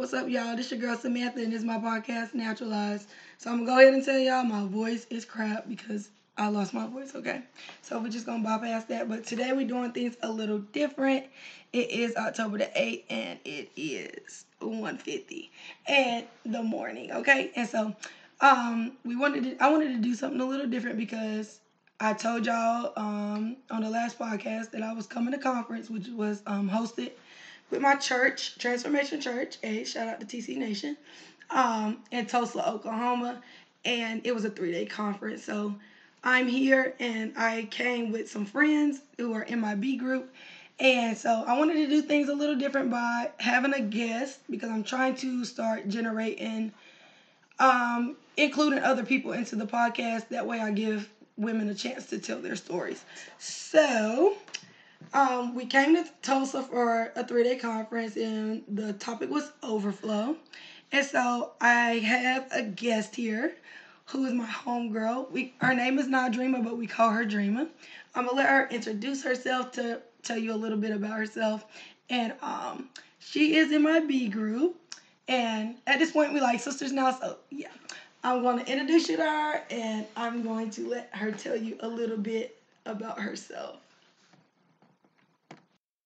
What's up, y'all? This your girl Samantha, and this is my podcast, Naturalized. So I'm gonna go ahead and tell y'all my voice is crap because I lost my voice, okay? So we're just gonna bypass that. But today we're doing things a little different. It is October the 8th, and it is 1.50 in the morning, okay? And so um we wanted to I wanted to do something a little different because I told y'all um on the last podcast that I was coming to conference, which was um hosted with my church, Transformation Church. Hey, shout out to TC Nation, um, in Tulsa, Oklahoma, and it was a three day conference. So I'm here, and I came with some friends who are in my B group. And so I wanted to do things a little different by having a guest because I'm trying to start generating, um, including other people into the podcast. That way I give women a chance to tell their stories. So um, we came to Tulsa for a three day conference, and the topic was overflow. And so I have a guest here who is my homegirl. We her name is not Dreamer, but we call her Dreamer. I'm gonna let her introduce herself to tell you a little bit about herself. And um, she is in my B group. And at this point, we like sisters now. So yeah, I'm to introduce you to her, and I'm going to let her tell you a little bit about herself.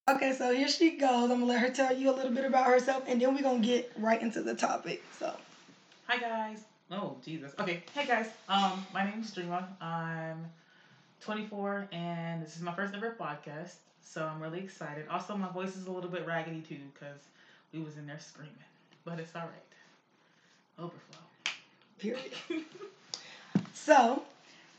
Okay, so here she goes. I'm gonna let her tell you a little bit about herself, and then we're gonna get right into the topic. So, Hi guys. Oh Jesus. Okay. Hey guys. Um, my name is Dreama. I'm 24, and this is my first ever podcast. So I'm really excited. Also, my voice is a little bit raggedy too, cause we was in there screaming, but it's all right. Overflow. period. so,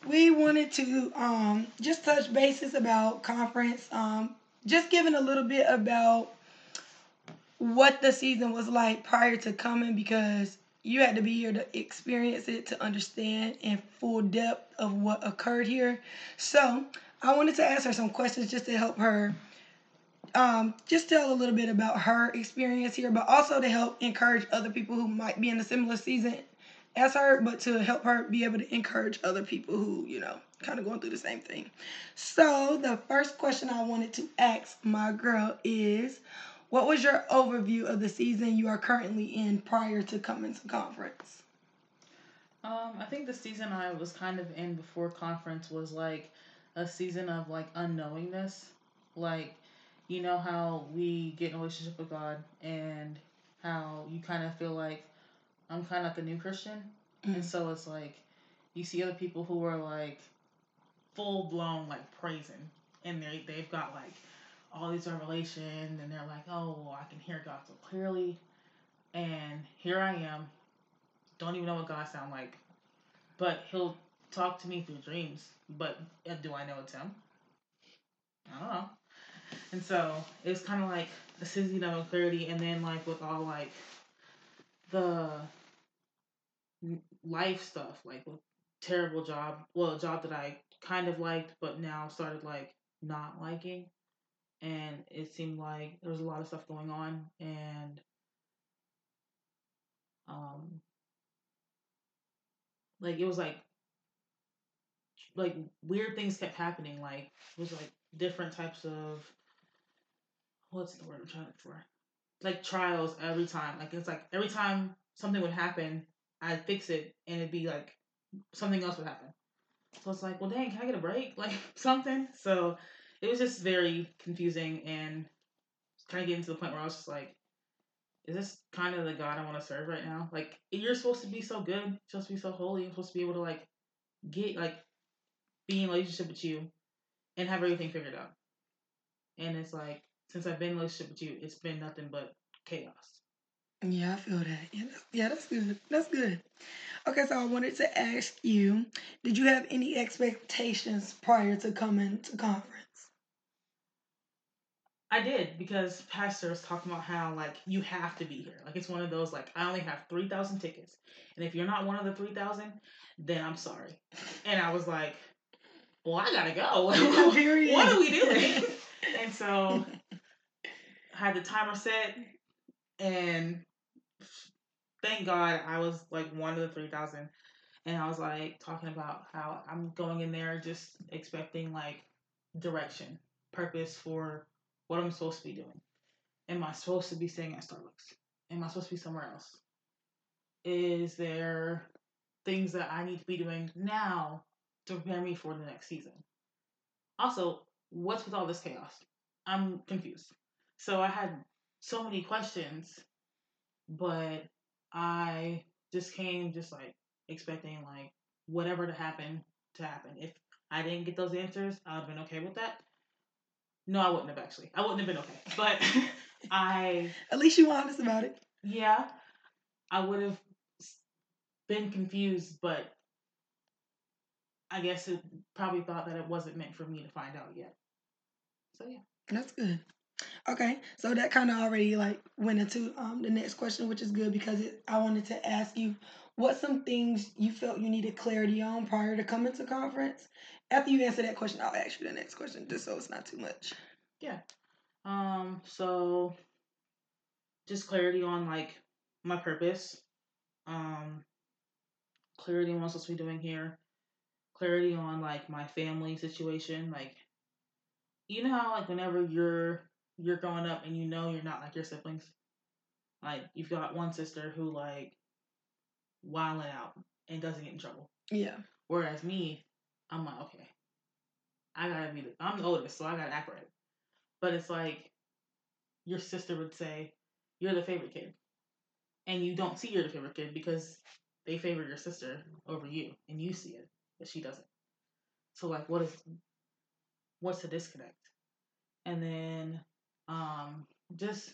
we wanted to um, just touch bases about conference. Um, just giving a little bit about what the season was like prior to coming because you had to be here to experience it to understand in full depth of what occurred here. So I wanted to ask her some questions just to help her um, just tell a little bit about her experience here, but also to help encourage other people who might be in a similar season as her, but to help her be able to encourage other people who, you know, kind of going through the same thing. So, the first question I wanted to ask my girl is what was your overview of the season you are currently in prior to coming to conference? Um, I think the season I was kind of in before conference was like a season of like unknowingness. Like, you know how we get in a relationship with God and how you kind of feel like I'm kind of like a new Christian. Mm. And so it's like you see other people who are like full blown like praising and they they've got like all these revelations and they're like, Oh, well, I can hear God so clearly and here I am, don't even know what God sound like. But he'll talk to me through dreams. But uh, do I know it's him? I don't know. And so it's kind of like a season of clarity, and then like with all like the life stuff, like terrible job, well, a job that I kind of liked, but now started like not liking, and it seemed like there was a lot of stuff going on, and um, like it was like like weird things kept happening. Like it was like different types of what's the word I'm trying to for? Like trials every time. Like it's like every time something would happen, I'd fix it and it'd be like something else would happen. So it's like, well dang, can I get a break? Like something. So it was just very confusing and kind of getting to the point where I was just like, is this kind of the God I want to serve right now? Like you're supposed to be so good, supposed to be so holy, you're supposed to be able to like get like be in relationship with you and have everything figured out. And it's like since I've been in relationship with you, it's been nothing but chaos. Yeah, I feel that. Yeah, that's, yeah, that's good. That's good. Okay, so I wanted to ask you, did you have any expectations prior to coming to conference? I did because pastor was talking about how like you have to be here. Like it's one of those like I only have three thousand tickets, and if you're not one of the three thousand, then I'm sorry. And I was like, well, I gotta go. What are we doing? and so I had the timer set, and thank God I was like one of the three thousand. And I was like talking about how I'm going in there just expecting like direction, purpose for what I'm supposed to be doing. Am I supposed to be staying at Starbucks? am I supposed to be somewhere else? Is there things that I need to be doing now to prepare me for the next season? Also, what's with all this chaos? I'm confused. So I had so many questions, but I just came just like expecting like whatever to happen to happen. If I didn't get those answers, I would have been okay with that. No, I wouldn't have actually. I wouldn't have been okay. But I At least you were honest about it. yeah, I would have been confused, but I guess it probably thought that it wasn't meant for me to find out yet. So yeah. That's good. Okay, so that kind of already like went into um, the next question, which is good because it, I wanted to ask you what some things you felt you needed clarity on prior to coming to conference. After you answer that question, I'll ask you the next question just so it's not too much. Yeah. Um, so just clarity on like my purpose. Um clarity on what I'm supposed to be doing here. Clarity on like my family situation. Like you know how like whenever you're you're growing up and you know you're not like your siblings. Like you've got one sister who like wilding out and doesn't get in trouble. Yeah. Whereas me, I'm like, okay, I gotta be the I'm the oldest, so I gotta act right. But it's like your sister would say, You're the favorite kid. And you don't see you're the favorite kid because they favor your sister over you and you see it, but she doesn't. So like what is what's the disconnect? And then um just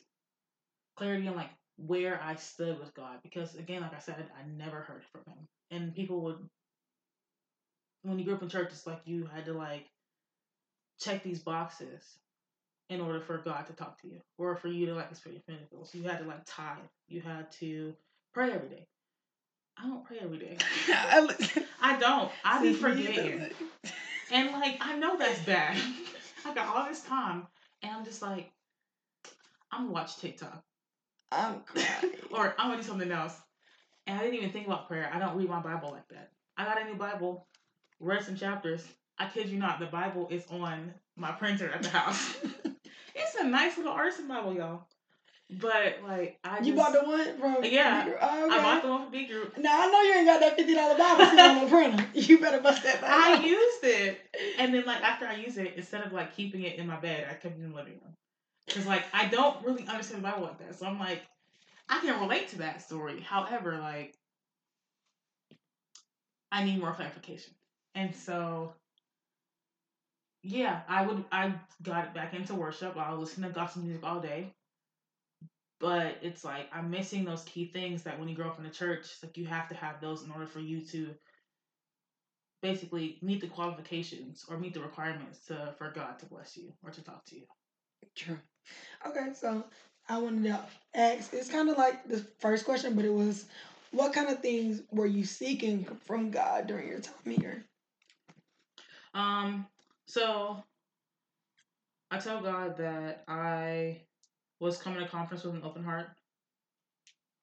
clarity on like where I stood with God. Because again, like I said, I never heard from him. And people would when you grew up in church, it's like you had to like check these boxes in order for God to talk to you, or for you to like experience miracles. You had to like tithe. You had to pray every day. I don't pray every day. I don't. I be forgetting. And like I know that's bad. I got all this time, and I'm just like, I'm gonna watch TikTok, I'm or I'm gonna do something else. And I didn't even think about prayer. I don't read my Bible like that. I got a new Bible, read some chapters. I kid you not, the Bible is on my printer at the house. it's a nice little artisan Bible, y'all. But like, I just, you bought the one from Yeah. Oh, okay. I bought the one from B Group. Now I know you ain't got that fifty dollar Bible sitting on the printer. You better bust that. I out. used it, and then like after I used it, instead of like keeping it in my bed, I kept it in the living room. Cause like I don't really understand the Bible like that, so I'm like, I can relate to that story. However, like, I need more clarification, and so yeah, I would I got back into worship. I'll listen to gospel music all day. But it's like I'm missing those key things that when you grow up in the church, like you have to have those in order for you to basically meet the qualifications or meet the requirements to for God to bless you or to talk to you. True. Okay, so I wanted to ask. It's kind of like the first question, but it was, what kind of things were you seeking from God during your time here? Um, so I tell God that I was coming to conference with an open heart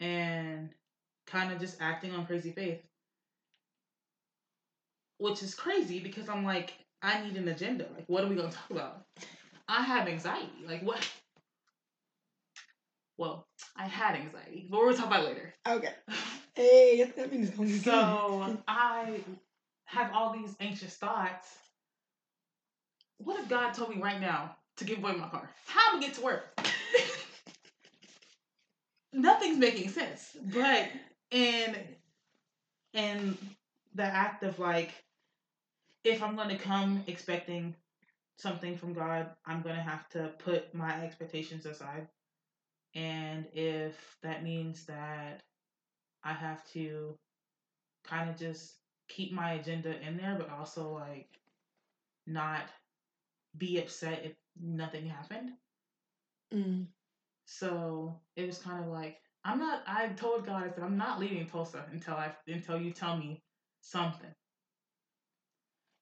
and kind of just acting on crazy faith. Which is crazy because I'm like, I need an agenda. Like, what are we gonna talk about? I have anxiety. Like what? Well, I had anxiety, but we'll talk about it later. Okay. Hey, that means So I have all these anxious thoughts. What if God told me right now to give away my car? How am I gonna get to work? Nothing's making sense. But in in the act of like, if I'm gonna come expecting something from God, I'm gonna have to put my expectations aside. And if that means that I have to kind of just keep my agenda in there, but also like not be upset if nothing happened. Mm, So it was kind of like I'm not. I told God I said I'm not leaving Tulsa until I until you tell me something.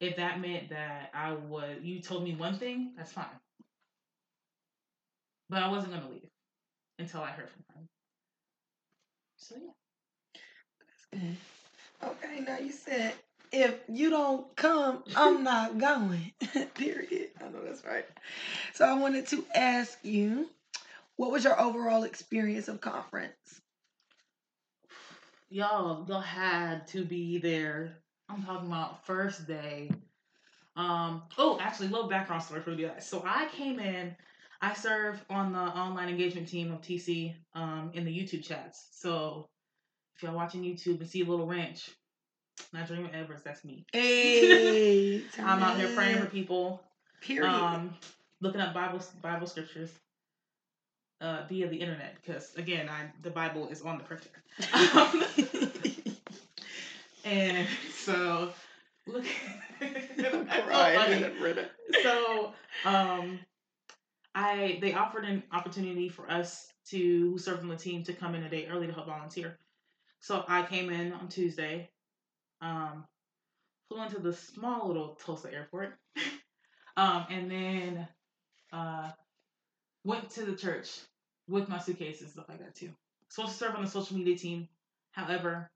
If that meant that I was, you told me one thing, that's fine. But I wasn't gonna leave until I heard from him. So yeah. That's good. Okay, now you said if you don't come, I'm not going. Period. I know that's right. So I wanted to ask you, What was your overall experience of conference? Y'all, y'all had to be there. I'm talking about first day. Um. Oh, actually, little background story for you guys. So I came in. I serve on the online engagement team of TC um, in the YouTube chats. So if y'all watching YouTube and see a little ranch, not Dream Edwards, that's me. Hey, I'm out here praying for people. Period. Um, looking up Bible Bible scriptures uh, via the internet because again, I the Bible is on the printer. And so look. I'm so crying the printer. so um i they offered an opportunity for us to who served on the team to come in a day early to help volunteer so i came in on tuesday um flew into the small little tulsa airport um and then uh went to the church with my suitcases and stuff like that too supposed to serve on the social media team however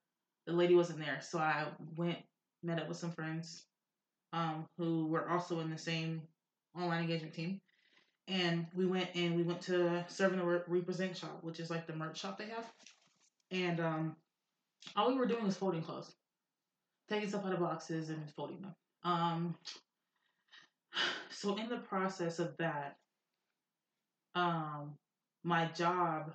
the lady wasn't there so i went met up with some friends um, who were also in the same online engagement team. And we went and we went to Serving the Re- Represent shop, which is like the merch shop they have. And um, all we were doing was folding clothes, taking stuff out of boxes and folding them. Um, so in the process of that, um, my job,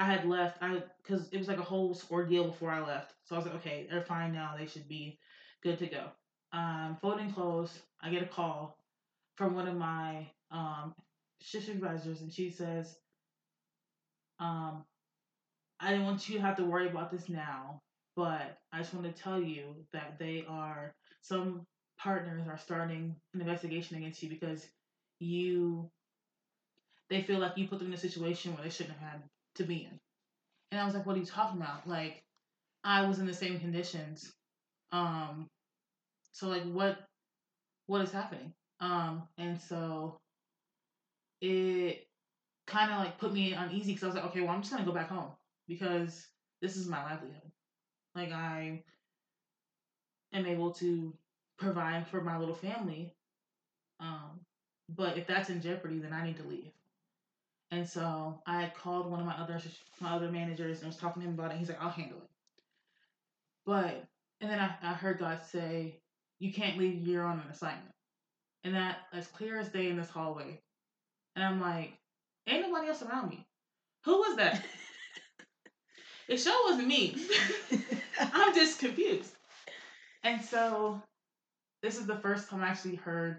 I had left. I because it was like a whole ordeal before I left. So I was like, okay, they're fine now. They should be good to go um, folding clothes, I get a call from one of my um, shift supervisors, and she says, um, I didn't want you to have to worry about this now, but I just want to tell you that they are, some partners are starting an investigation against you because you, they feel like you put them in a situation where they shouldn't have had to be in. And I was like, what are you talking about? Like, I was in the same conditions. Um, so like what what is happening um and so it kind of like put me uneasy because i was like okay well i'm just gonna go back home because this is my livelihood like i am able to provide for my little family um but if that's in jeopardy then i need to leave and so i called one of my other my other managers and was talking to him about it. He's like i'll handle it. But and then I, I heard god say you can't leave you're on an assignment. And that as clear as day in this hallway. And i'm like ain't nobody else around me. Who was that? It sure wasn't me. I'm just confused. And so this is the first time i actually heard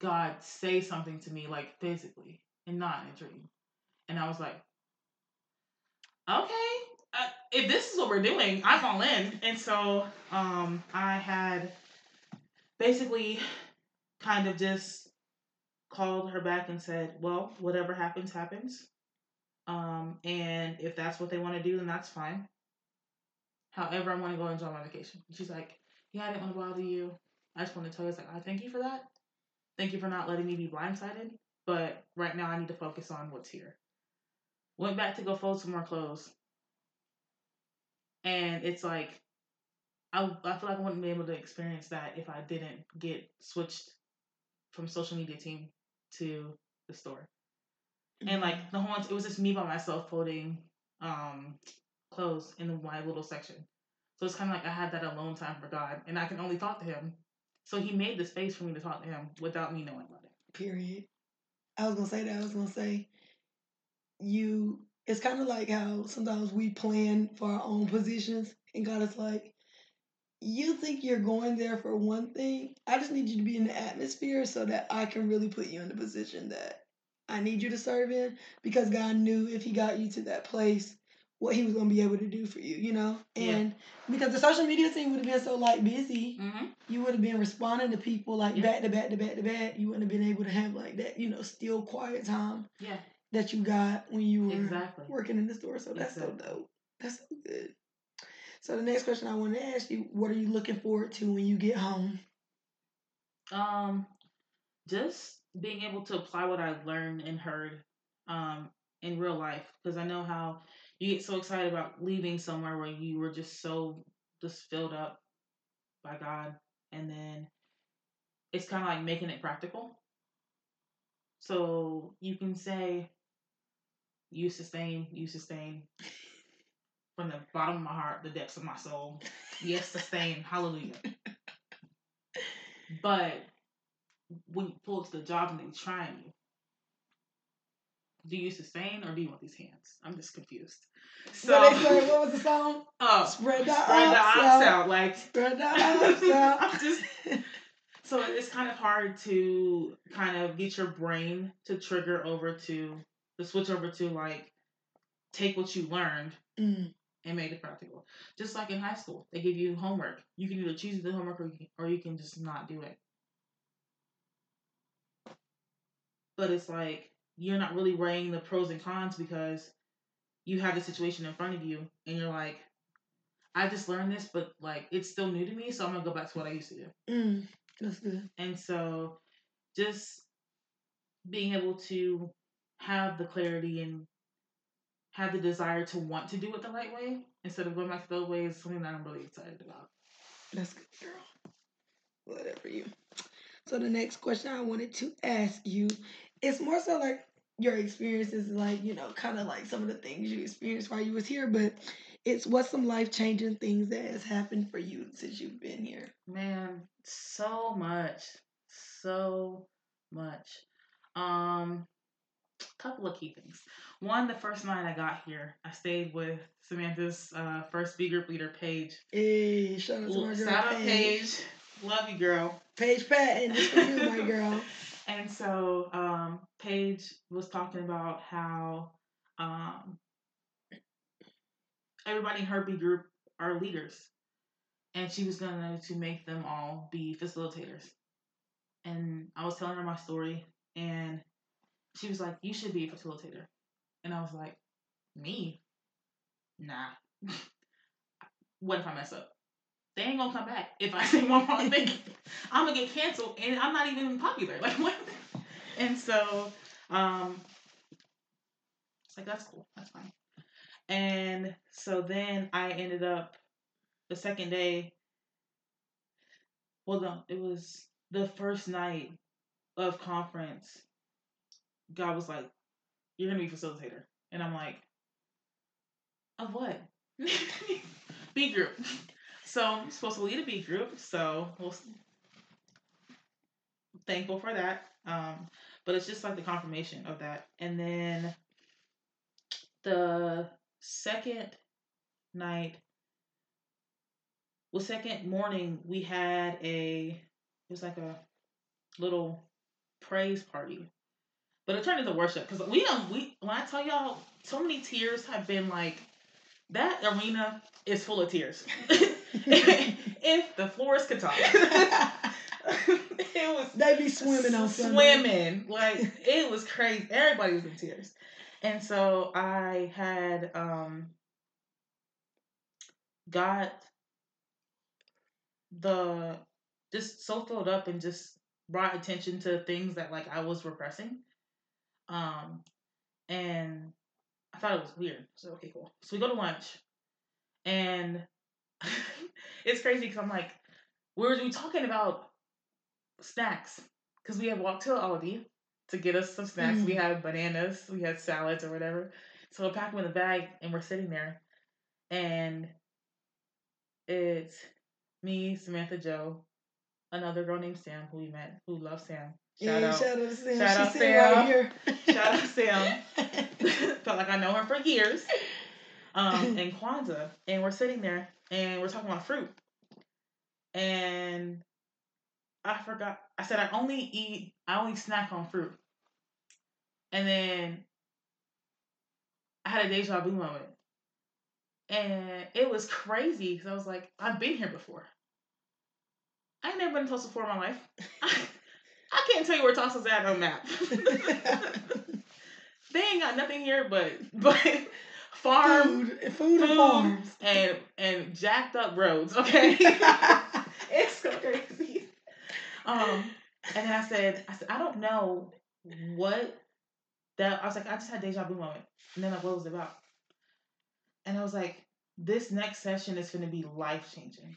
god say something to me like physically and not in a dream and i was like okay uh, if this is what we're doing, I'm all in. And so um, I had basically kind of just called her back and said, well, whatever happens, happens. Um, and if that's what they want to do, then that's fine. However, I want to go enjoy my vacation. She's like, yeah, I didn't want to bother you. I just want to tell you, I like, I thank you for that. Thank you for not letting me be blindsided. But right now, I need to focus on what's here. Went back to go fold some more clothes and it's like I I feel like I wouldn't be able to experience that if I didn't get switched from social media team to the store. And like the whole it was just me by myself folding um clothes in my little section. So it's kind of like I had that alone time for God, and I can only talk to Him. So He made the space for me to talk to Him without me knowing about it. Period. I was gonna say that. I was gonna say you. It's kind of like how sometimes we plan for our own positions, and God is like, "You think you're going there for one thing? I just need you to be in the atmosphere so that I can really put you in the position that I need you to serve in." Because God knew if He got you to that place, what He was gonna be able to do for you, you know. Yeah. And because the social media team would have been so like busy, Mm-hmm. you would have been responding to people like Yeah. back to back to back to back. You wouldn't have been able to have like that, you know, still quiet time Yeah, that you got when you were exactly. working in the store. So that's Exactly. so dope. That's so good. So the next question I want to ask you: What are you looking forward to when you get home? Um, just being able to apply what I learned and heard um in real life because I know how you get so excited about leaving somewhere where you were just so just filled up by God and then it's kind of like making it practical. So you can say, "You sustain, you sustain." From the bottom of my heart, the depths of my soul, yes, sustain, hallelujah. But when you pull to the job and they trying you, do you sustain or do you want these hands? I'm just confused. So what, they say, what was the song? Oh, spread the spread the ox out. Like Spread the ox out. I'm just so it's kind of hard to kind of get your brain to trigger over to to switch over to like take what you learned Mm. and make it practical. Just like in high school, they give you homework. You can either choose to do homework or you can, or you can just not do it. But it's like you're not really weighing the pros and cons because you have the situation in front of you and you're like, I just learned this, but like it's still new to me, so I'm gonna go back to what I used to do. Mm. That's good. And so just being able to have the clarity and have the desire to want to do it the right way instead of going back to the old way is something that I'm really excited about. That's good, girl. Whatever you. So the next question I wanted to ask you is more so like your experiences, like you know, kind of like some of the things you experienced while you was here, but it's what's some life changing things that has happened for you since you've been here. Man, so much. So much. Um couple of key things. One, the first night I got here, I stayed with Samantha's uh, first B group leader, Paige. Hey, shout out to my girl Shout out Paige. Paige. Love you, girl. Paige Patton, this for you, my girl. And so um, Paige was talking about how um, everybody in her B group are leaders, and she was gonna to make them all be facilitators. And I was telling her my story, and she was like, "You should be a facilitator," and I was like, "Me? Nah. what if I mess up? They ain't gonna come back if I say one wrong thing. I'm gonna get canceled, and I'm not even popular. Like what?" And so, um, it's like that's cool, that's fine. And so then I ended up the second day. Well, no, it was the first night of conference. God was like, "You're gonna be facilitator," and I'm like, "Of what?" B group. So I'm supposed to lead a B group. So we'll thankful for that. Um, but it's just like the confirmation of that. And then the second night, well, second morning, we had a, it was like a little praise party. But it turned into worship because we don't, we, when I tell y'all, so many tears have been like, that arena is full of tears. if the floors could talk. it was they be swimming on swimming. Like it was crazy. Everybody was in tears. And so i had um got the just so filled up and just brought attention to things that like i was repressing. Um and i thought it was weird. So okay cool. So we go to lunch. And it's crazy because i'm like we were we talking about snacks because we had walked to Aldi to get us some snacks. Mm. We had bananas, we had salads or whatever. So we pack them in the bag and we're sitting there, and it's me, Samantha Joe, another girl named Sam who we met who loves Sam. Shout yeah, out, shout out to Sam. Shout out Sam. right here. shout out Sam. Felt like I know her for years. Um, and Kwanzaa, and we're sitting there and we're talking about fruit, and I forgot. I said I only eat. I only snack on fruit, and then I had a deja vu moment, and it was crazy because I was like, I've been here before. I ain't never been to Tulsa before in my life. I, can't tell you where Tulsa's at on map. they ain't got nothing here but but farm food, food and food farms. and and jacked up roads. Okay, it's so crazy. Um, and then I said, I said, I don't know what that. I was like, I just had deja vu moment, and then like, what was it about? And I was like, this next session is going to be life changing.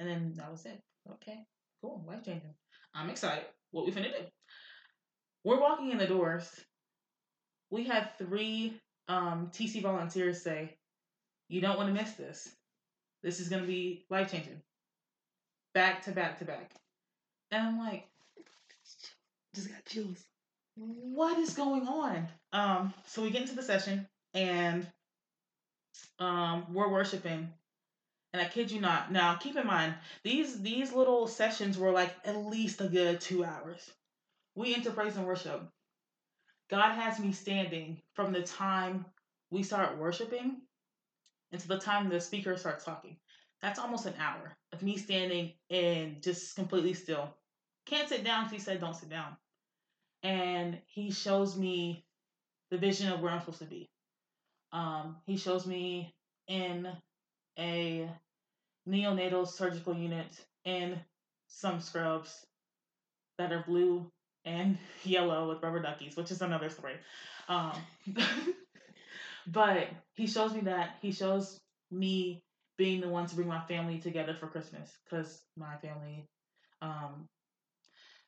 And then that was it. Okay, cool, life changing. I'm excited. what we finna do. We're walking in the doors. We had three um, TC volunteers say, "You don't want to miss this. This is gonna be life changing." Back to back to back, and I'm like, Just got chills. what is going on? Um, so we get into the session and um, we're worshiping. And I kid you not. Now, keep in mind, these these little sessions were like at least a good two hours. We enter praise and worship. God has me standing from the time we start worshiping until the time the speaker starts talking. That's almost an hour of me standing and just completely still. Can't sit down because he said don't sit down and he shows me the vision of where I'm supposed to be. Um, he shows me in a neonatal surgical unit in some scrubs that are blue and yellow with rubber duckies, which is another story. Um, but he shows me that. He shows me being the one to bring my family together for Christmas because my family um,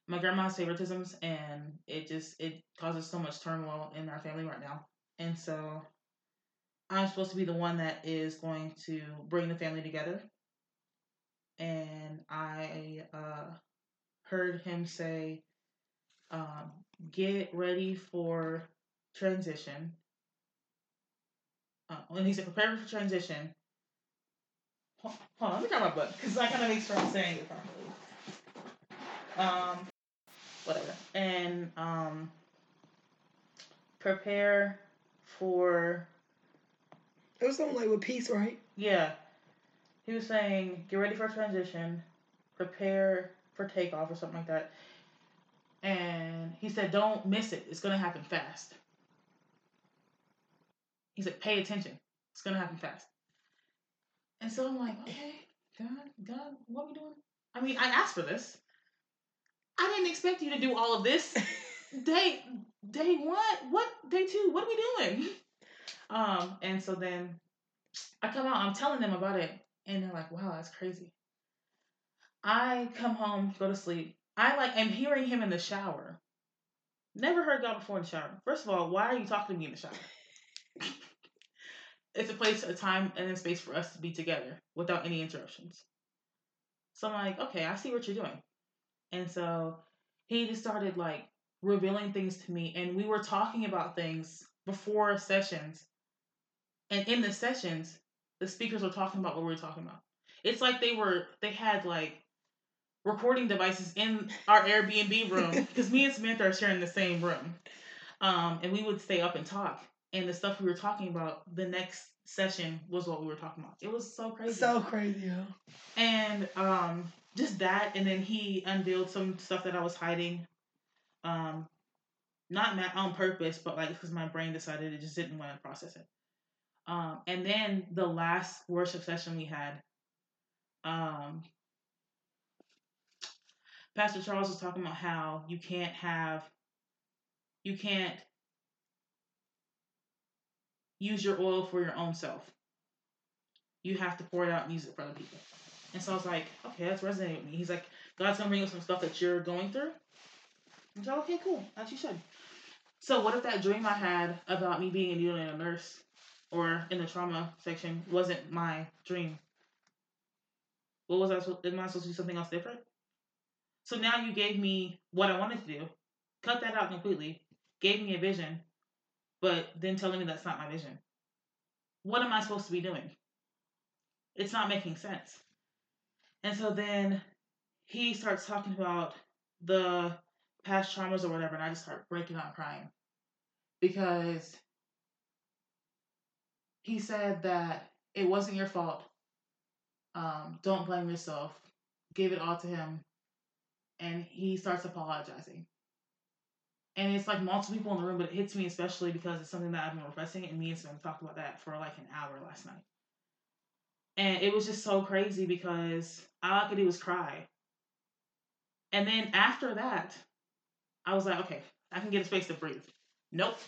my grandma has favoritisms and it just it causes so much turmoil in our family right now and so i'm supposed to be the one that is going to bring the family together and i uh, heard him say um, get ready for transition uh, and he said prepare for transition hold, hold on let me grab my book because i kind of make sure i'm saying it properly um whatever. And um prepare for It was something like with peace, right? yeah. He was saying get ready for transition, prepare for takeoff or something like that. And he said don't miss it. It's gonna happen fast. He said pay attention. It's gonna happen fast. And so I'm like, okay, God, God, what are we doing? I mean, I asked for this. I didn't expect you to do all of this. day day one, what day two? What are we doing? Um, and so then I come out, I'm telling them about it, and they're like, wow, that's crazy. I come home, go to sleep. I like am hearing him in the shower. Never heard God before in the shower. First of all, why are you talking to me in the shower? it's a place, a time, and a space for us to be together without any interruptions. So I'm like, okay, I see what you're doing. And so he just started like revealing things to me, and we were talking about things before sessions. And in the sessions, the speakers were talking about what we were talking about. It's like they were they had like recording devices in our Airbnb room because me and Samantha are sharing the same room. Um, and we would stay up and talk. And the stuff we were talking about, the next session was what we were talking about. It was so crazy. So crazy. And um, just that, and then he unveiled some stuff that I was hiding. Um, not ma- on purpose, but like because my brain decided it just didn't want to process it. Um, and then the last worship session we had, um, Pastor Charles was talking about how you can't have, you can't use your oil for your own self. You have to pour it out and use it for other people. And so I was like, okay, that's resonating with me. He's like, God's gonna bring you some stuff that you're going through. And so okay, cool, as you should. So what if that dream I had about me being a neonatal nurse or in the trauma section wasn't my dream? What was I? Am I supposed to do something else different? So now you gave me what I wanted to do, cut that out completely, gave me a vision, but then telling me that's not my vision. What am I supposed to be doing? It's not making sense. And so then he starts talking about the past traumas or whatever, and I just start breaking out crying because he said that it wasn't your fault. Um, don't blame yourself. Give it all to him. And he starts apologizing. And it's like multiple people in the room, but it hits me especially because it's something that I've been repressing, and me and Sam talked about that for like an hour last night. And it was just so crazy because all I could do was cry. And then after that, I was like, okay, I can get a space to breathe. Nope.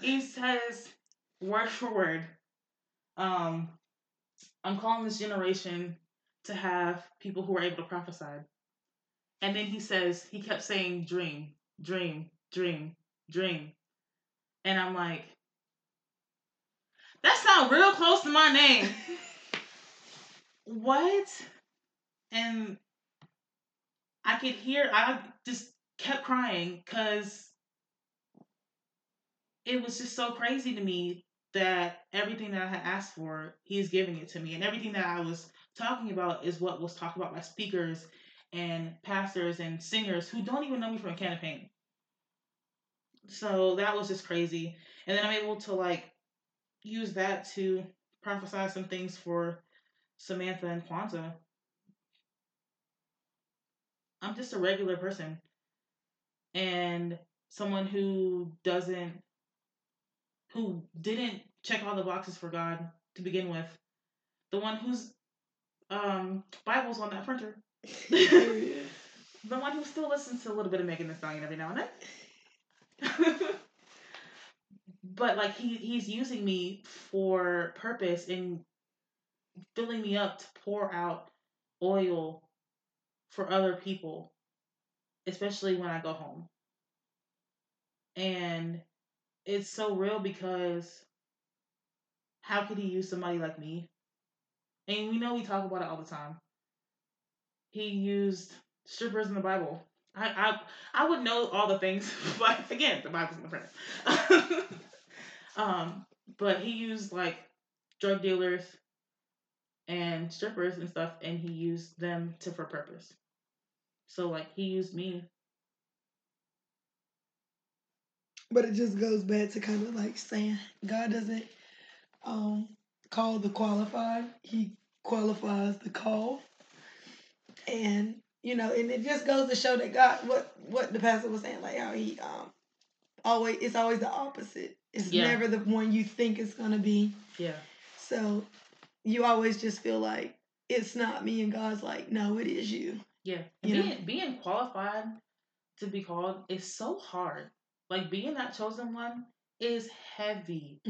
He says word for word, um, I'm calling this generation to have people who are able to prophesy. And then he says, he kept saying, dream, dream, dream, dream. And I'm like, that sounds real close to my name. what? And I could hear, I just kept crying because it was just so crazy to me that everything that I had asked for, he's giving it to me. And everything that I was talking about is what was talked about by speakers and pastors and singers who don't even know me from a can of paint. So that was just crazy. And then I'm able to like use that to prophesy some things for Samantha and Kwanzaa. I'm just a regular person. And someone who doesn't who didn't check all the boxes for God to begin with. The one whose um Bible's on that printer. the one who still listens to a little bit of Megan Thee Stallion every now and then. but like he he's using me for purpose in filling me up to pour out oil for other people, especially when I go home. And it's so real because how could he use somebody like me? And we know we talk about it all the time. He used strippers in the Bible. I I I would know all the things, but again, the Bible's in the um, but he used like drug dealers and strippers and stuff, and he used them to for purpose. So like he used me But it just goes back to kind of like saying God doesn't um, call the qualified; He qualifies the call. And you know, and it just goes to show that God, what what the pastor was saying, like how he um always it's always the opposite. It's Yeah. never the one you think it's gonna be. yeah So you always just feel like it's not me, and God's like, no, it is you. yeah. You know? being being qualified to be called is so hard. Like being that chosen one is heavy.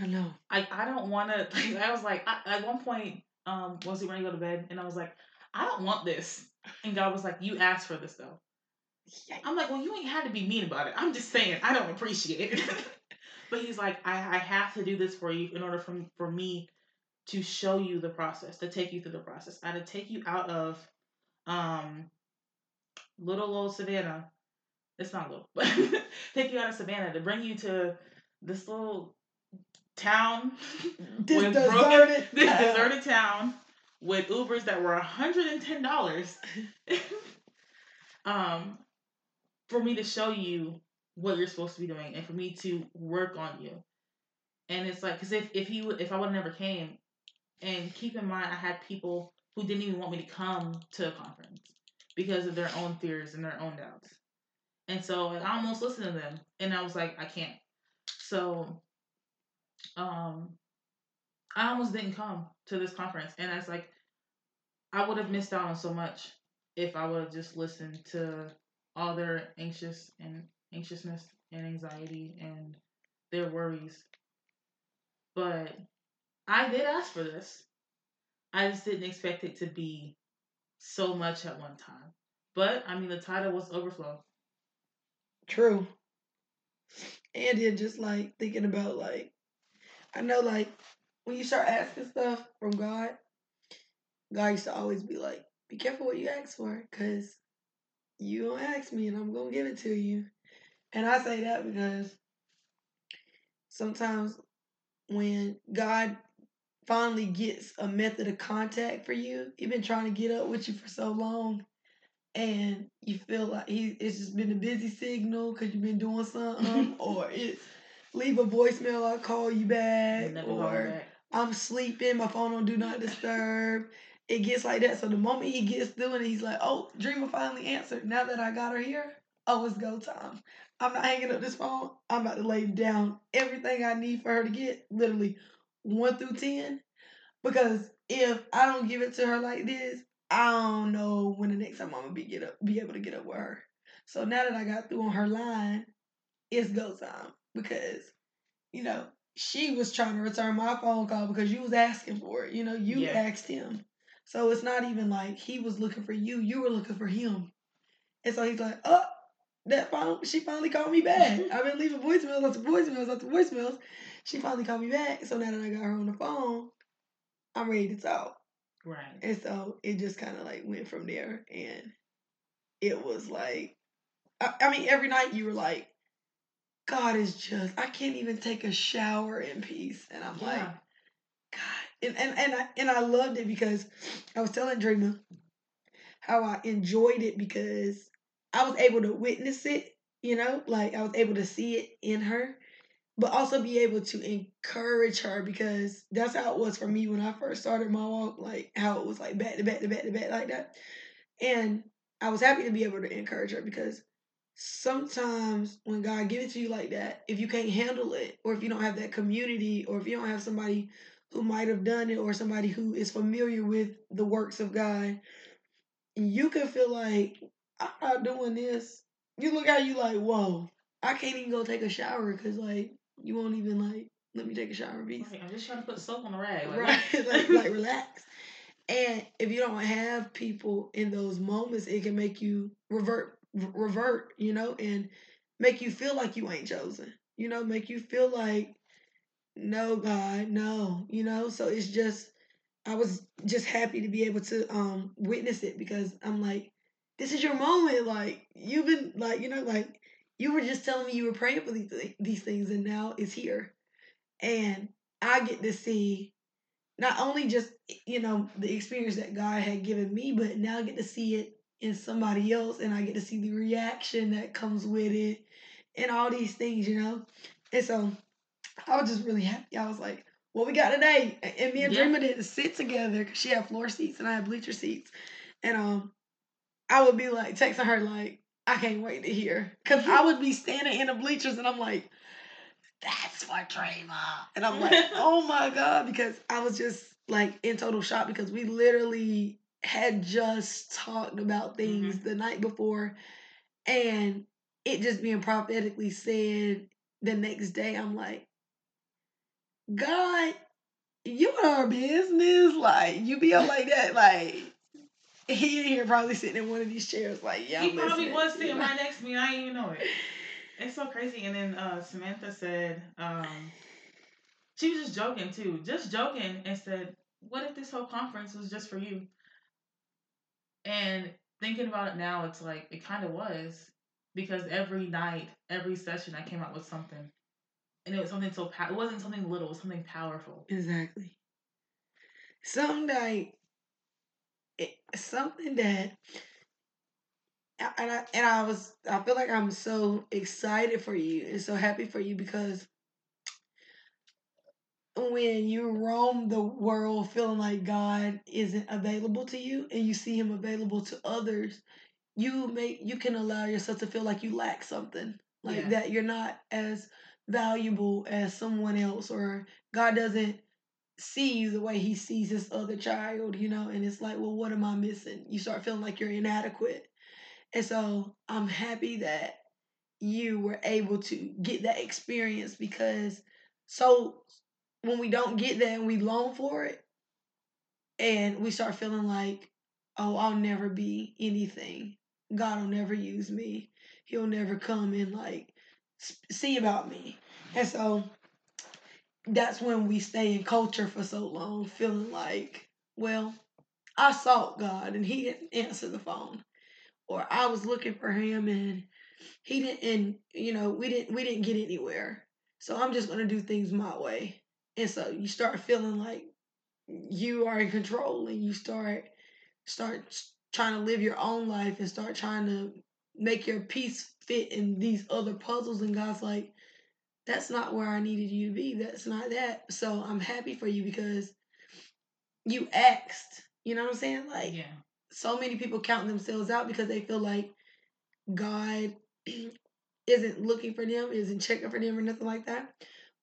I know. I I don't want to. Like, I was like I, at one point, um, was he ready to go to bed? And I was like, I don't want this. And God was like, You asked for this though. Yikes. I'm like, well, you ain't had to be mean about it. I'm just saying, I don't appreciate it. but he's like, I, I have to do this for you in order for, for me to show you the process, to take you through the process. I had to take you out of um little old Savannah. It's not little, but take you out of Savannah to bring you to this little town This deserted, broken, this deserted town with Ubers that were hundred and ten dollars. um, for me to show you what you're supposed to be doing, and for me to work on you. And it's like, cause if if he if I would have never came, and keep in mind, I had people who didn't even want me to come to a conference because of their own fears and their own doubts. And so I almost listened to them, and I was like, I can't. So, um, I almost didn't come to this conference, and I was like, I would have missed out on so much if I would have just listened to all their anxious and anxiousness and anxiety and their worries. But I did ask for this. I just didn't expect it to be so much at one time. But I mean, the title was Overflow. True. And then just like thinking about like, I know like when you start asking stuff from God, God used to always be like, "Be careful what you ask for, cause you don't ask me, and I'm gonna give it to you." And I say that because sometimes when God finally gets a method of contact for you, he been trying to get up with you for so long, and you feel like he it's just been a busy signal because you've been doing something, or it's leave a voicemail, I'll call you back, or back. I'm sleeping, my phone on do not disturb. It gets like that. So the moment he gets through and he's like, oh, Dreamer finally answered. Now that I got her here, oh, it's go time. I'm not hanging up this phone. I'm about to lay down everything I need for her to get, literally one through ten. Because if I don't give it to her like this, I don't know when the next time I'm gonna be get up, be able to get up with her. So now that I got through on her line, it's go time because you know she was trying to return my phone call because you was asking for it. You know, you Yeah. asked him. So it's not even like he was looking for you, you were looking for him. And so he's like, oh, that phone, she finally called me back. I've been leaving voicemails after voicemails after voicemails. She finally called me back. So now that I got her on the phone, I'm ready to talk. Right. And so it just kind of like went from there. And it was like, I, I mean, every night you were like, God is just, I can't even take a shower in peace. And I'm like, God. And, and, and, I, and I loved it because I was telling Dreamer how I enjoyed it because I was able to witness it, you know, like I was able to see it in her, but also be able to encourage her because that's how it was for me when I first started my walk, like how it was like back to back to back to back like that. And I was happy to be able to encourage her because sometimes when God gives it to you like that, if you can't handle it, or if you don't have that community, or if you don't have somebody who might have done it, or somebody who is familiar with the works of God, you can feel like I'm not doing this. You look at you like, whoa, I can't even go take a shower because like you won't even like let me take a shower. Right, I'm just trying to put soap on the rag. Like, Right, like like relax. And if you don't have people in those moments, it can make you revert, revert, you know, and make you feel like you ain't chosen. You know, make you feel like, no, God, no, you know. So it's just, I was just happy to be able to um witness it because I'm like, this is your moment. Like you've been like, you know, like you were just telling me you were praying for these these things, and now it's here, and I get to see not only just you know the experience that God had given me, but now I get to see it in somebody else, and I get to see the reaction that comes with it, and all these things, you know. And so I was just really happy. I was like, "What we got today?" And me and Yeah. Dreamer didn't sit together because she had floor seats and I had bleacher seats, and um, I would be like texting her like, "I can't wait to hear," because I would be standing in the bleachers and I'm like. That's for Dreamer. And I'm like, oh my God, because I was just like in total shock because we literally had just talked about things the night before and it just being prophetically said the next day. I'm like, God, you are business. Like, you be up like that. Like, he in here probably sitting in one of these chairs, like, yeah, he I'm probably listening, was sitting right next to me. I didn't even know it. It's so crazy. And then uh, Samantha said, um, she was just joking too, just joking, and said, "What if this whole conference was just for you?" And thinking about it now, it's like it kind of was because every night, every session, I came out with something, and it was something so it wasn't something little, it was something powerful. Exactly. Something like it, something that and I and I was I feel like I'm so excited for you and so happy for you because when you roam the world feeling like God isn't available to you and you see him available to others, you make you can allow yourself to feel like you lack something. Like Yeah. that you're not as valuable as someone else or God doesn't see you the way he sees this other child, you know, and it's like, well, what am I missing? You start feeling like you're inadequate. And so I'm happy that you were able to get that experience because so when we don't get that and we long for it and we start feeling like, oh, I'll never be anything. God will never use me. He'll never come and like see about me. And so that's when we stay in culture for so long, feeling like, well, I sought God and He didn't answer the phone, or I was looking for Him and He didn't. And you know, we didn't we didn't get anywhere. So I'm just gonna do things my way. And so you start feeling like you are in control, and you start start trying to live your own life and start trying to make your piece fit in these other puzzles. And God's like, that's not where I needed you to be. That's not that. So I'm happy for you because you asked. You know what I'm saying? Like Yeah. so many people count themselves out because they feel like God isn't looking for them, isn't checking for them or nothing like that.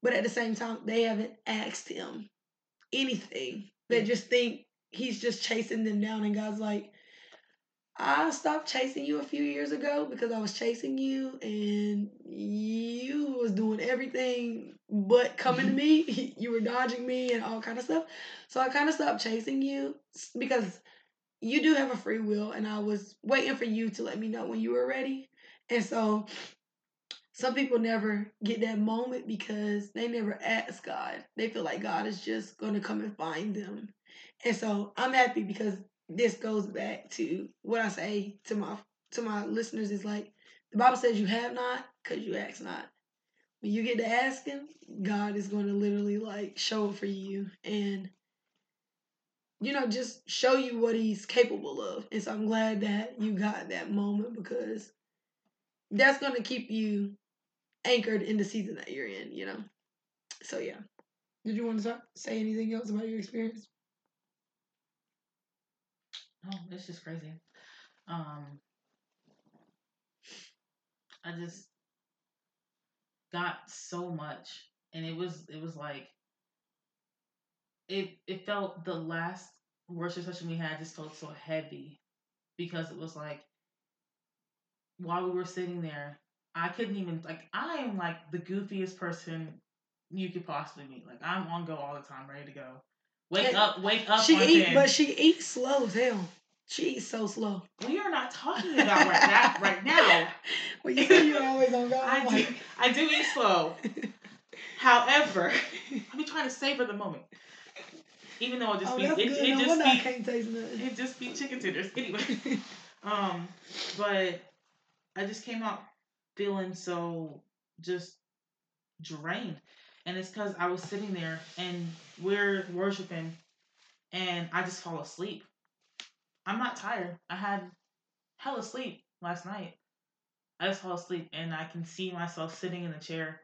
But at the same time, they haven't asked him anything. They just think he's just chasing them down and God's like, I stopped chasing you a few years ago because I was chasing you and you was doing everything but coming to mm-hmm. me. You were dodging me and all kind of stuff. So I kind of stopped chasing you because you do have a free will, and I was waiting for you to let me know when you were ready. And so some people never get that moment because they never ask God. They feel like God is just going to come and find them. And so I'm happy because this goes back to what I say to my to my listeners is like the Bible says you have not because you ask not. When you get to asking, God is going to literally like show it for you and you know just show you what he's capable of. And so I'm glad that you got that moment because that's going to keep you anchored in the season that you're in, you know. So yeah. Did you want to say anything else about your experience? Oh, it's just crazy. Um, I just got so much, and it was it was like it it felt the last worship session we had just felt so heavy because it was like while we were sitting there, I couldn't even like I am like the goofiest person you could possibly meet. Like I'm on go all the time, ready to go. Wake and up, wake up. She eat, but she eats slow as hell. She eats so slow. We are not talking about right that right now. well, you say you're always on go. I do. I do eat slow. However, I'm trying to savor the moment. Even though it just oh, be it, it, it just be can't taste nothing. it just be chicken tenders anyway. um, but I just came out feeling so just drained, and it's because I was sitting there and we're worshiping, and I just fall asleep I'm not tired. I had hell asleep last night. I just fall asleep and I can see myself sitting in the chair.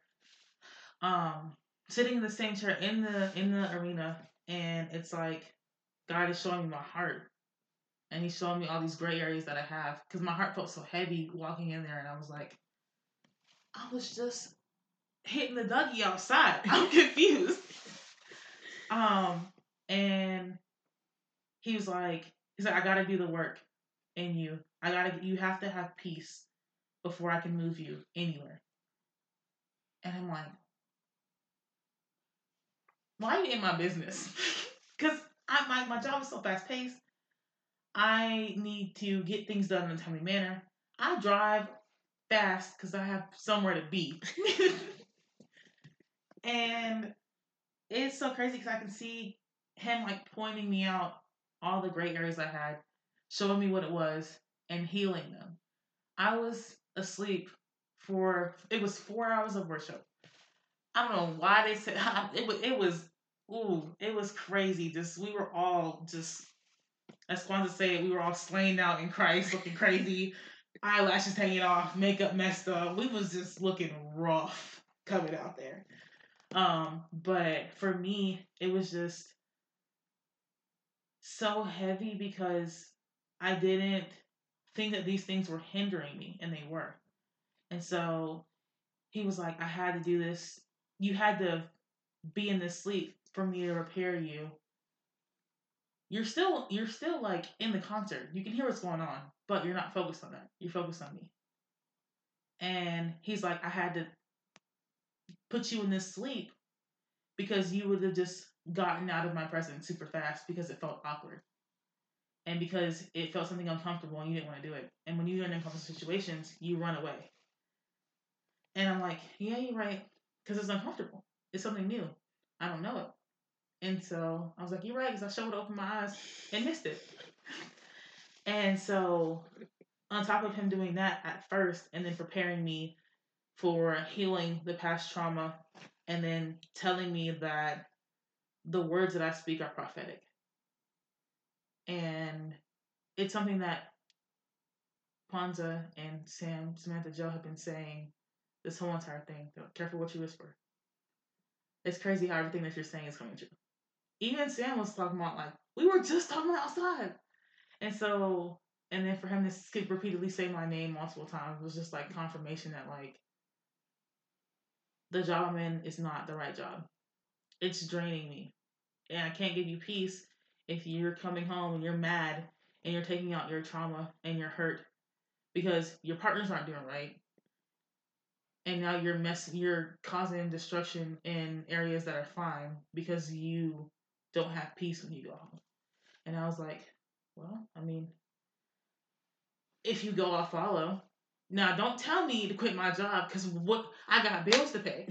Um sitting in the same chair in the in the arena and it's like God is showing me my heart. And he's showing me all these gray areas that I have because my heart felt so heavy walking in there and I was like I was just hitting the Dougie outside. I'm confused. um and he was like He's like, I gotta do the work in you. I gotta, you have to have peace before I can move you anywhere. And I'm like, why are you in my business? Because I my, my job is so fast paced. I need to get things done in a timely manner. I drive fast because I have somewhere to be. and it's so crazy because I can see him like pointing me out all the gray areas I had, showing me what it was, and healing them. I was asleep for it was four hours of worship. I don't know why they said it was it was ooh it was crazy. Just we were all just as Kwanzaa said, we were all slain out in Christ, looking crazy, eyelashes hanging off, makeup messed up. We was just looking rough coming out there. Um, but for me, it was just so heavy because I didn't think that these things were hindering me, and they were. And so he was like, I had to do this. You had to be in this sleep for me to repair you. You're still you're still like in the concert. You can hear what's going on, but you're not focused on that. You're focused on me. And he's like, I had to put you in this sleep because you would have just gotten out of my presence super fast because it felt awkward. And because it felt something uncomfortable and you didn't want to do it. And when you're in uncomfortable situations, you run away. And I'm like, yeah, you're right. Because it's uncomfortable. It's something new. I don't know it. And so I was like, you're right. Because I showed open my eyes and missed it. And so on top of him doing that at first and then preparing me for healing the past trauma and then telling me that the words that I speak are prophetic. And it's something that Kwanzaa and Sam, Samantha Joe have been saying this whole entire thing. Careful what you whisper. It's crazy how everything that you're saying is coming true. Even Sam was talking about like, we were just talking outside. And so, and then for him to repeatedly say my name multiple times was just like confirmation that like the job I'm in is not the right job it's draining me. And I can't give you peace if you're coming home and you're mad and you're taking out your trauma and your hurt because your partners aren't doing right. And now you're messing you're causing destruction in areas that are fine because you don't have peace when you go home. And I was like, well, I mean, if you go, I'll follow. Now, don't tell me to quit my job because what I got bills to pay.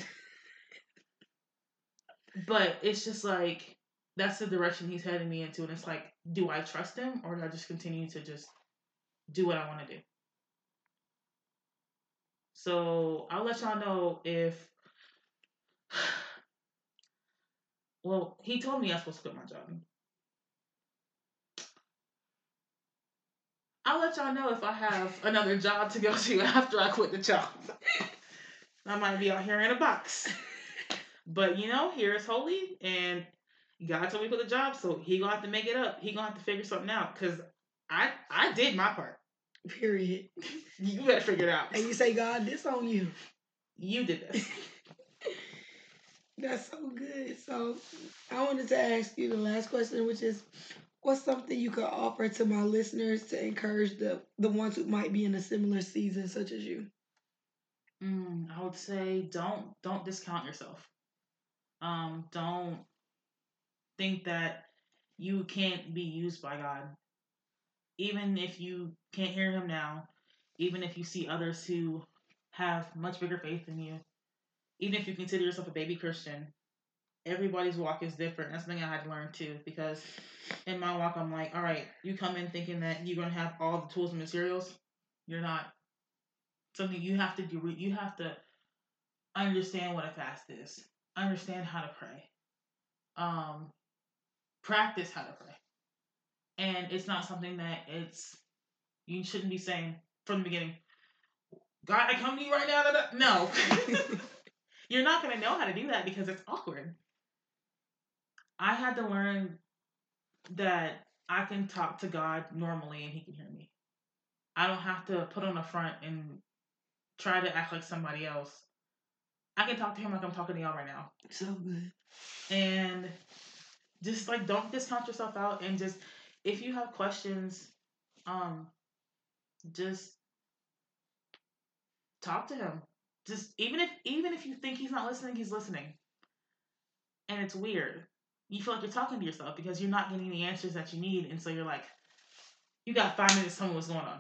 but it's just like that's the direction he's heading me into, and it's like, do I trust him or do I just continue to just do what I want to do? So I'll let y'all know if. Well, he told me I was supposed to quit my job. I'll let y'all know if I have another job to go to after I quit the job. I might be out here in a box. But you know, here is holy and God told me to quit the job, so he gonna have to make it up. He gonna have to figure something out. Cause I I did my part. Period. You better figure it out. And you say, God, this on you. You did this. That's so good. So I wanted to ask you the last question, which is what's something you could offer to my listeners to encourage the the ones who might be in a similar season such as you? Mm, I would say don't don't discount yourself. Um, don't think that you can't be used by God. Even if you can't hear him now, even if you see others who have much bigger faith than you, even if you consider yourself a baby Christian, everybody's walk is different. That's something I had to learn too, because in my walk, I'm like, all right, you come in thinking that you're gonna have all the tools and materials. You're not. Something you have to do. You have to understand what a fast is. Understand how to pray. Um, practice how to pray. And it's not something that it's you shouldn't be saying from the beginning. God, I come to you right now. No. You're not going to know how to do that because it's awkward. I had to learn that I can talk to God normally and He can hear me. I don't have to put on a front and try to act like somebody else. I can talk to Him like I'm talking to y'all right now. So good. And just like don't discount yourself out and just if you have questions, um, just talk to him. Just even if even if you think he's not listening, he's listening. And it's weird. You feel like you're talking to yourself because you're not getting the answers that you need, and so you're like, you got five minutes to tell me what's going on.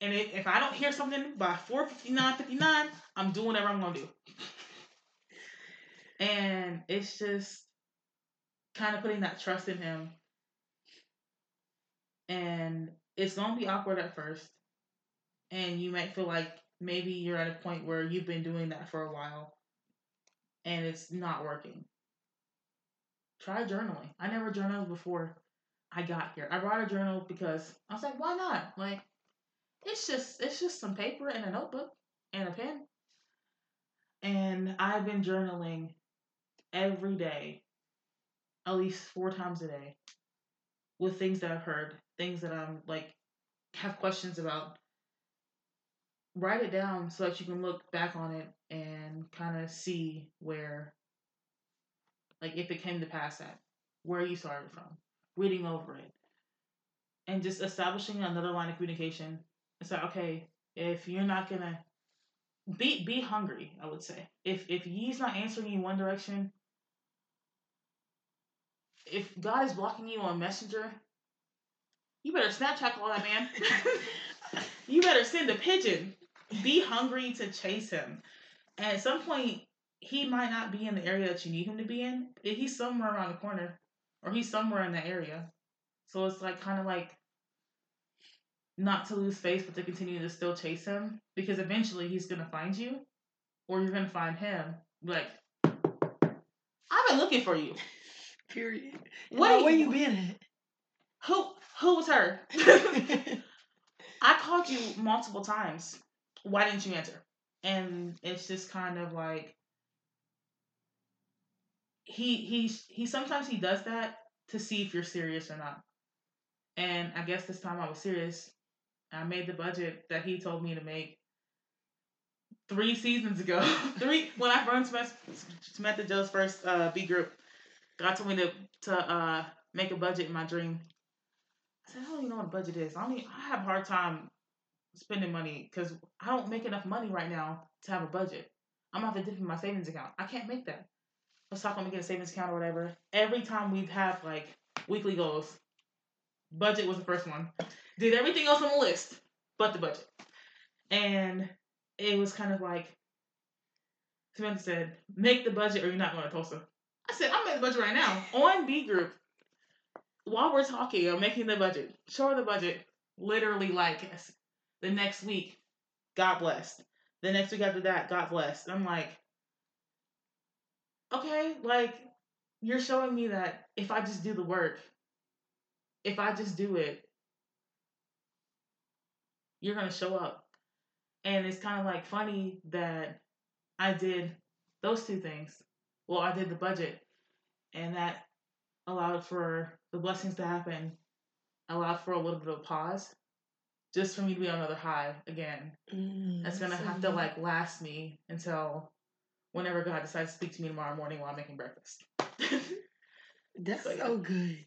And if, if I don't hear something by 459, 59, I'm doing whatever I'm gonna do. and it's just kind of putting that trust in him. And it's gonna be awkward at first. And you might feel like maybe you're at a point where you've been doing that for a while and it's not working. Try journaling. I never journaled before I got here. I brought a journal because I was like, why not? Like, it's just it's just some paper and a notebook and a pen. And I've been journaling every day, at least four times a day, with things that I've heard, things that I'm like have questions about write it down so that you can look back on it and kind of see where like if it came to pass at where you started from. Reading over it. And just establishing another line of communication. It's like okay if you're not gonna be be hungry i would say. If if he's not answering you one direction if god is blocking you on messenger you better snapchat all that man. You better send a pigeon. Be hungry to chase him. And at some point, he might not be in the area that you need him to be in. He's somewhere around the corner, or he's somewhere in that area. So it's like kind of like not to lose face, but to continue to still chase him because eventually he's gonna find you, or you're gonna find him. Like, I've been looking for you. Period. What? where you been at? Who? Who was her? I called you multiple times why didn't you answer? And it's just kind of like he he he sometimes he does that to see if you're serious or not. And I guess this time I was serious. I made the budget that he told me to make three seasons ago. three when I first met Samantha Joe's first uh, B group. God told me to to uh, make a budget in my dream. I said, I don't even know what a budget is. I don't even, I have a hard time spending money because I don't make enough money right now to have a budget. I'm gonna have to dip in my savings account. I can't make that. Let's talk about making a savings account or whatever. Every time we'd have like weekly goals, Budget was the first one. Did everything else on the list, but the budget. And it was kind of like Samantha said, make the budget or you're not going to Tulsa. I said, I'm making the budget right now. On B group. While we're talking, I'm making the budget. Show the budget. Literally like the next week, God blessed. The next week after that, God blessed. I'm like, okay, like you're showing me that if I just do the work, if I just do it, you're gonna show up. And it's kind of like funny that I did those two things. Well, I did the budget, and that allowed for the blessings to happen, allowed for a little bit of pause, just for me to be on another high again. Mm, that's gonna have to like last me until whenever God decides to speak to me tomorrow morning while I'm making breakfast. that's so, yeah. so good.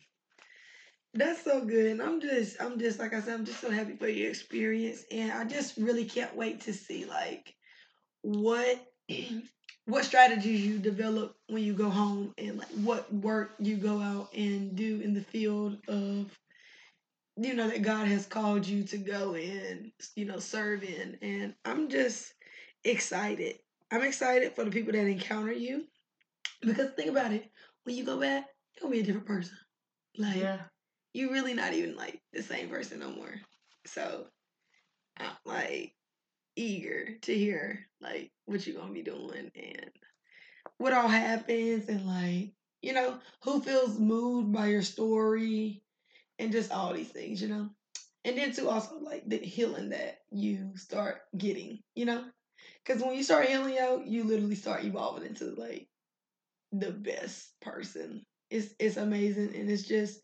That's so good. And I'm just I'm just like I said, I'm just so happy for your experience. And I just really can't wait to see like what what strategies you develop when you go home and like what work you go out and do in the field of you know that God has called you to go in, you know, serve in. And I'm just excited. I'm excited for the people that encounter you. Because think about it, when you go back, you'll be a different person. Like yeah. you're really not even like the same person no more. So I'm like eager to hear like what you're gonna be doing and what all happens and like, you know, who feels moved by your story and just all these things, you know. And then too also like the healing that you start getting, you know, because when you start healing out, you literally start evolving into like the best person. It's it's amazing and it's just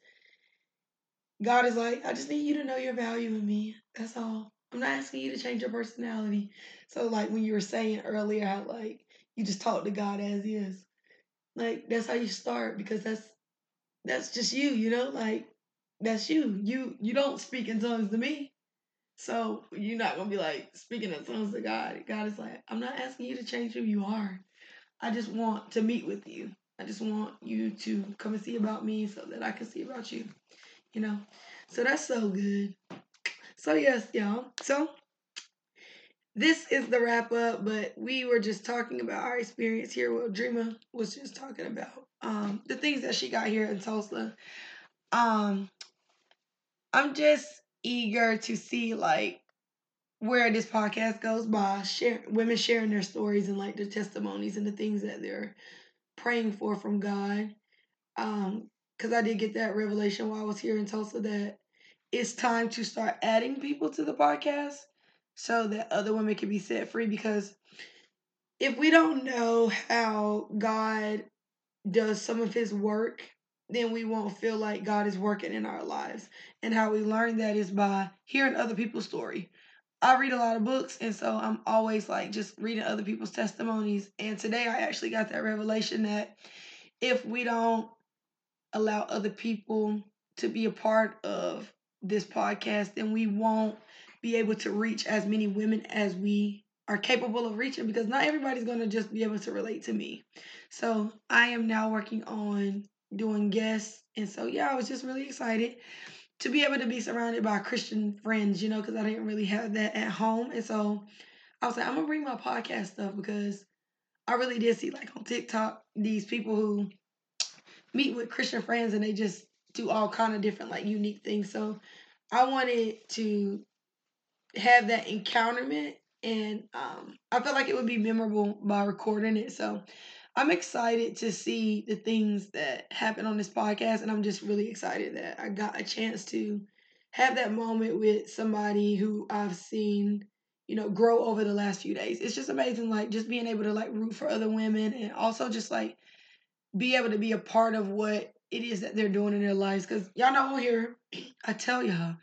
God is like, I just need you to know your value in me. That's all. I'm not asking you to change your personality. So like when you were saying earlier how like you just talk to God as is. Like that's how you start because that's that's just you, you know? Like that's you. You you don't speak in tongues to me. So you're not gonna be like speaking in tongues to God. God is like, I'm not asking you to change who you are. I just want to meet with you. I just want you to come and see about me so that I can see about you. You know? So that's so good. So yes, y'all. So this is the wrap up, but we were just talking about our experience here. Well, Dreama was just talking about um, the things that she got here in Tulsa. Um, I'm just eager to see like where this podcast goes by, share women sharing their stories and like their testimonies and the things that they're praying for from God. Um, because I did get that revelation while I was here in Tulsa that it's time to start adding people to the podcast so that other women can be set free because if we don't know how God does some of his work then we won't feel like God is working in our lives. And how we learn that is by hearing other people's story. I read a lot of books, and so I'm always like just reading other people's testimonies. And today I actually got that revelation that if we don't allow other people to be a part of this podcast, then we won't be able to reach as many women as we are capable of reaching because not everybody's going to just be able to relate to me. So I am now working on doing guests. And so, yeah, I was just really excited to be able to be surrounded by Christian friends, you know, because I didn't really have that at home. And so I was like, I'm going to bring my podcast stuff because I really did see, like, on TikTok, these people who meet with Christian friends and they just do all kind of different, like, unique things. So I wanted to have that encounterment and um, I felt like it would be memorable by recording it. So I'm excited to see the things that happen on this podcast, and I'm just really excited that I got a chance to have that moment with somebody who I've seen, you know, grow over the last few days. It's just amazing, like just being able to like root for other women and also just like be able to be a part of what it is that they're doing in their lives. Cause y'all know here, I tell y'all,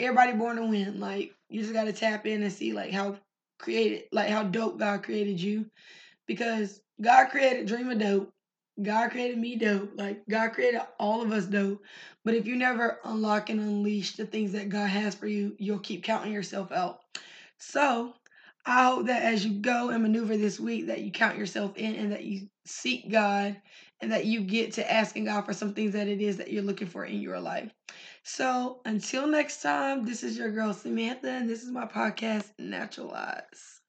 everybody born to win. Like you just gotta tap in and see like how created, like how dope God created you. Because God created Dreama dope. God created me dope. Like God created all of us dope. But if you never unlock and unleash the things that God has for you, you'll keep counting yourself out. So I hope that as you go and maneuver this week, that you count yourself in and that you seek God and that you get to asking God for some things that it is that you're looking for in your life. So until next time, this is your girl Samantha, and this is my podcast, Naturalize.